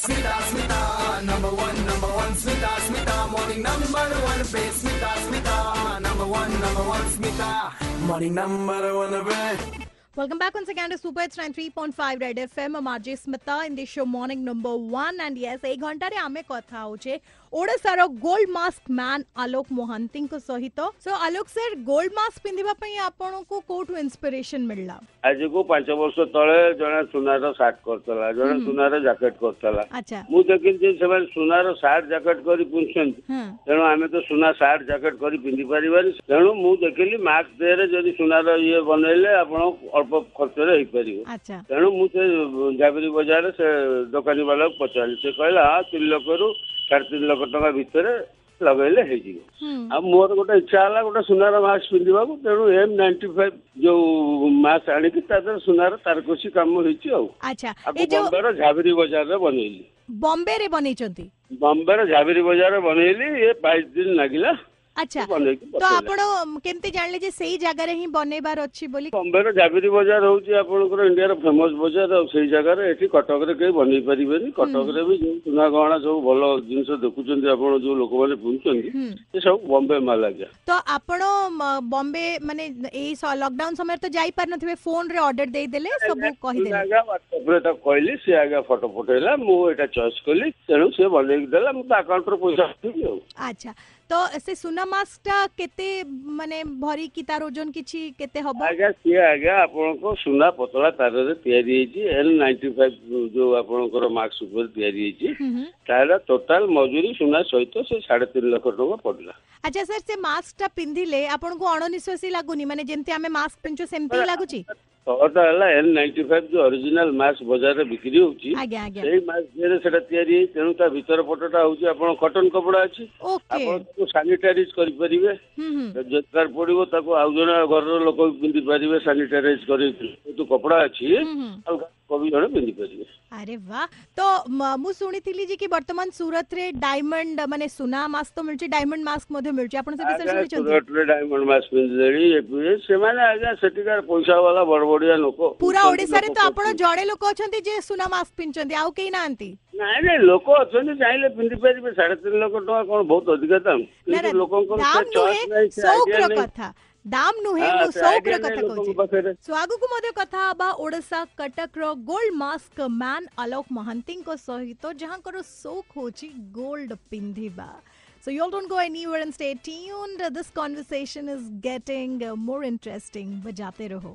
Smita, Smita, number one, number one, Smita, Smita, morning number one, babe, Smita, Smita, number one, number one, Smita, morning number one, babe. Welcome back once again to Super It's 93.5 Red FM. I'm RJ Smita in the show Morning Number 1 and yes, 1 re ame kotha হচ্ছে ওড়শার gold mask man Alok Mohanty সহিত so Alok sir gold mask পিঁধিবা পাই আপনার কোটু inspiration মিললা ଆଜିକୁ ପାଞ୍ଚ ବର୍ଷ ତଳେ ଜଣେ ସୁନାର ସାର୍ଟ କରିଥିଲା ଜଣେ ସୁନାର ଜ୍ୟାକେଟ କରିଥିଲା ମୁଁ ଦେଖିଛି ସେମାନେ ସୁନାର ସାର୍ଟ ଜ୍ୟାକେଟ କରି ପିନ୍ଧୁଛନ୍ତି ତେଣୁ ଆମେ ତ ସୁନା ସାର୍ଟ ଜ୍ୟାକେଟ କରି ପିନ୍ଧି ପାରିବାନି ତେଣୁ ମୁଁ ଦେଖିଲି ମାସ୍କ ଦେହରେ ଯଦି ସୁନାର ଇଏ ବନେଇଲେ ଆପଣ ଅଳ୍ପ ଖର୍ଚ୍ଚରେ ହେଇପାରିବ ତେଣୁ ମୁଁ ସେ ଜାଗରି ବଜାରରେ ସେ ଦୋକାନୀ ବାଲାକୁ ପଚାରିଲି ସେ କହିଲା ହଁ ତିନି ଲୋକରୁ ସାଢ଼େ ତିନି ଲକ୍ଷ ଟଙ୍କା ଭିତରେ ଲଗେଇଲେ ହେଇଯିବ ଆଉ ମୋର ଗୋଟେ ଇଚ୍ଛା ହେଲା ଗୋଟେ ସୁନାର ମାସ୍କ ପିନ୍ଧିବାକୁ ତେଣୁ ଏମ୍ ନାଇଣ୍ଟି ଫାଇଭ ଯୋଉ ମାସ୍କ ଆଣିକି ତା ଦେହରେ ସୁନାର ତାରକସି କାମ ହେଇଛି ଆଉ ବମ୍ବେର ଝାବିରି ବଜାରରେ ବନେଇଲି ବମ୍ବେରେ ବନେଇଛନ୍ତି ବମ୍ବେର ଝାବିରି ବଜାରରେ ବନେଇଲି ଏ ବାଇଶ ଦିନ ଲାଗିଲା ଆଚ୍ଛା ତ ଆପଣ କେମିତି ଜାଣିଲେ ଯେ ସେଇ ଜାଗାରେ ହିଁ ବନେଇବାର ଅଛି ବୋଲି ବମ୍ବେର ଜାବିରି ବଜାର ହଉଛି ଆପଣଙ୍କର ଇଣ୍ଡିଆର ଫେମସ୍ ବଜାର ଆଉ ସେଇ ଜାଗାରେ ଏଠି କଟକରେ କେହି ବନେଇ ପାରିବେନି କଟକରେ ବି ଯୋଉ ସୁନା ଗହଣା ସବୁ ଭଲ ଜିନିଷ ଦେଖୁଛନ୍ତି ଆପଣ ଯୋଉ ଲୋକମାନେ ପିନ୍ଧୁଛନ୍ତି ସେ ସବୁ ବମ୍ବେ ମାଲ ଆଜ୍ଞା ତ ଆପଣ ବମ୍ବେ ମାନେ ଏଇ ଲକଡାଉନ ସମୟରେ ତ ଯାଇପାରିନଥିବେ ଫୋନରେ ଅର୍ଡର ଦେଇଦେଲେ ସବୁ କହିଦେଲେ ଆଜ୍ଞା ହ୍ୱାଟ୍ସଆପରେ ତାକୁ କହିଲି ସେ ଆଜ୍ଞା ଫଟୋ ଫଟୋ ହେଲା ମୁଁ ଏଇଟା ଚଏସ୍ କଲି ତେଣୁ ସେ ବନେଇକି ଦେଲା ମୁଁ ତା ଆକାଉଣ୍ଟରୁ ପଇସା ଆସିବି ଆଉ ଆଚ୍ଛା ତ ସେ ସୁନା ମାସ୍କଟା କେତେ ମାନେ ଭରି କି ତାର ଓଜନ କିଛି କେତେ ହବ ଆଜ୍ଞା ସିଏ ଆଜ୍ଞା ଆପଣଙ୍କ ସୁନା ପତଳା ତାରରେ ତିଆରି ହେଇଛି ଏଲ୍ ନାଇଣ୍ଟି ଫାଇଭ୍ ଯୋଉ ଆପଣଙ୍କର ମାସ୍କ ଉପରେ ତିଆରି ହେଇଛି ତାର ଟୋଟାଲ ମଜୁରୀ ସୁନା ସହିତ ସେ ସାଢେ ତିନି ଲକ୍ଷ ଟଙ୍କା ପଡ଼ିଲା ଆଚ୍ଛା ସାର୍ ସେ ମାସ୍କଟା ପିନ୍ଧିଲେ ଆପଣଙ୍କୁ ଅଣନିଶ୍ୱାସୀ ଲାଗୁନି ମାନେ ଯେମିତି ଆମେ ମାସ୍କ ପିନ୍ଧୁଛୁ ସେମିତି ଲାଗୁଛି ସହରଟା ହେଲା ଏଲ୍ ନାଇଣ୍ଟି ଫାଇଭ୍ ଯୋଉ ଅରିଜିନାଲ ମାସ୍କ ବଜାରରେ ବିକ୍ରି ହେଉଛି ଆଜ୍ଞା ଆଜ୍ଞା ସେଇ ମାସ୍କ ଦେହରେ ସେଟା ତିଆରି ହେଇଛି ତେଣୁ ତା ଭିତର ପଟଟା ହେଉଛି ଆପଣ କଟନ କପଡ଼ା ଅଛି ଓକେ ଆପଣ ତାକୁ ସାନିଟାଇଜ କରିପାରିବେ ଯଦି ଦରକାର ପଡ଼ିବ ତାକୁ ଆଉ ଜଣେ ଘରର ଲୋକ ବି ପିନ୍ଧି ପାରିବେ ସାନିଟାଇଜ କରି ଯେହେତୁ କପଡ଼ା ଅଛି ଆଉ વીડોને પિંધી પર છે અરે વાહ તો મામુ સુની થી લીજી કે વર્તમાન સુરત રે ડાયમંડ મને સુના માસ્ક તો મળજે ડાયમંડ માસ્ક મે મળજે આપણે સવિસર્ષની ચંત સુરત રે ડાયમંડ માસ્ક મિલજે દેલી એક વિજે સેમન આજા સટીકાર પૈસાવાળા બરબોડિયા નોકો પૂરા ઓડિશા રે તો આપણો જડે લોકો છેંતી જે સુના માસ્ક પિનચંતી આઉ કે નાંંતી ના લોકો છે ને જાઈલે પિંધી પર બે 350 ટકો કોન બહુત અધિક આ તા લોકો કોન ચોસ નઈ છે સો પ્રકથા દામનું હેમું સૌગ્ર કથક છે સ્વાગુકુ મધ્ય કથા બા ઓડસા કટકર ગોલ્ડ માસ્ક ମ୍ୟାନ୍ ଆଲୋକ ମହାନ୍ତିଙ୍କ ସହିତ ଯାହାଙ୍କର ସୌକ ହେଉଛି ଗୋଲ୍ଡ ପିନ୍ଧିବା So y'all don't go anywhere and stay tuned. This conversation is getting more interesting. Bajate raho.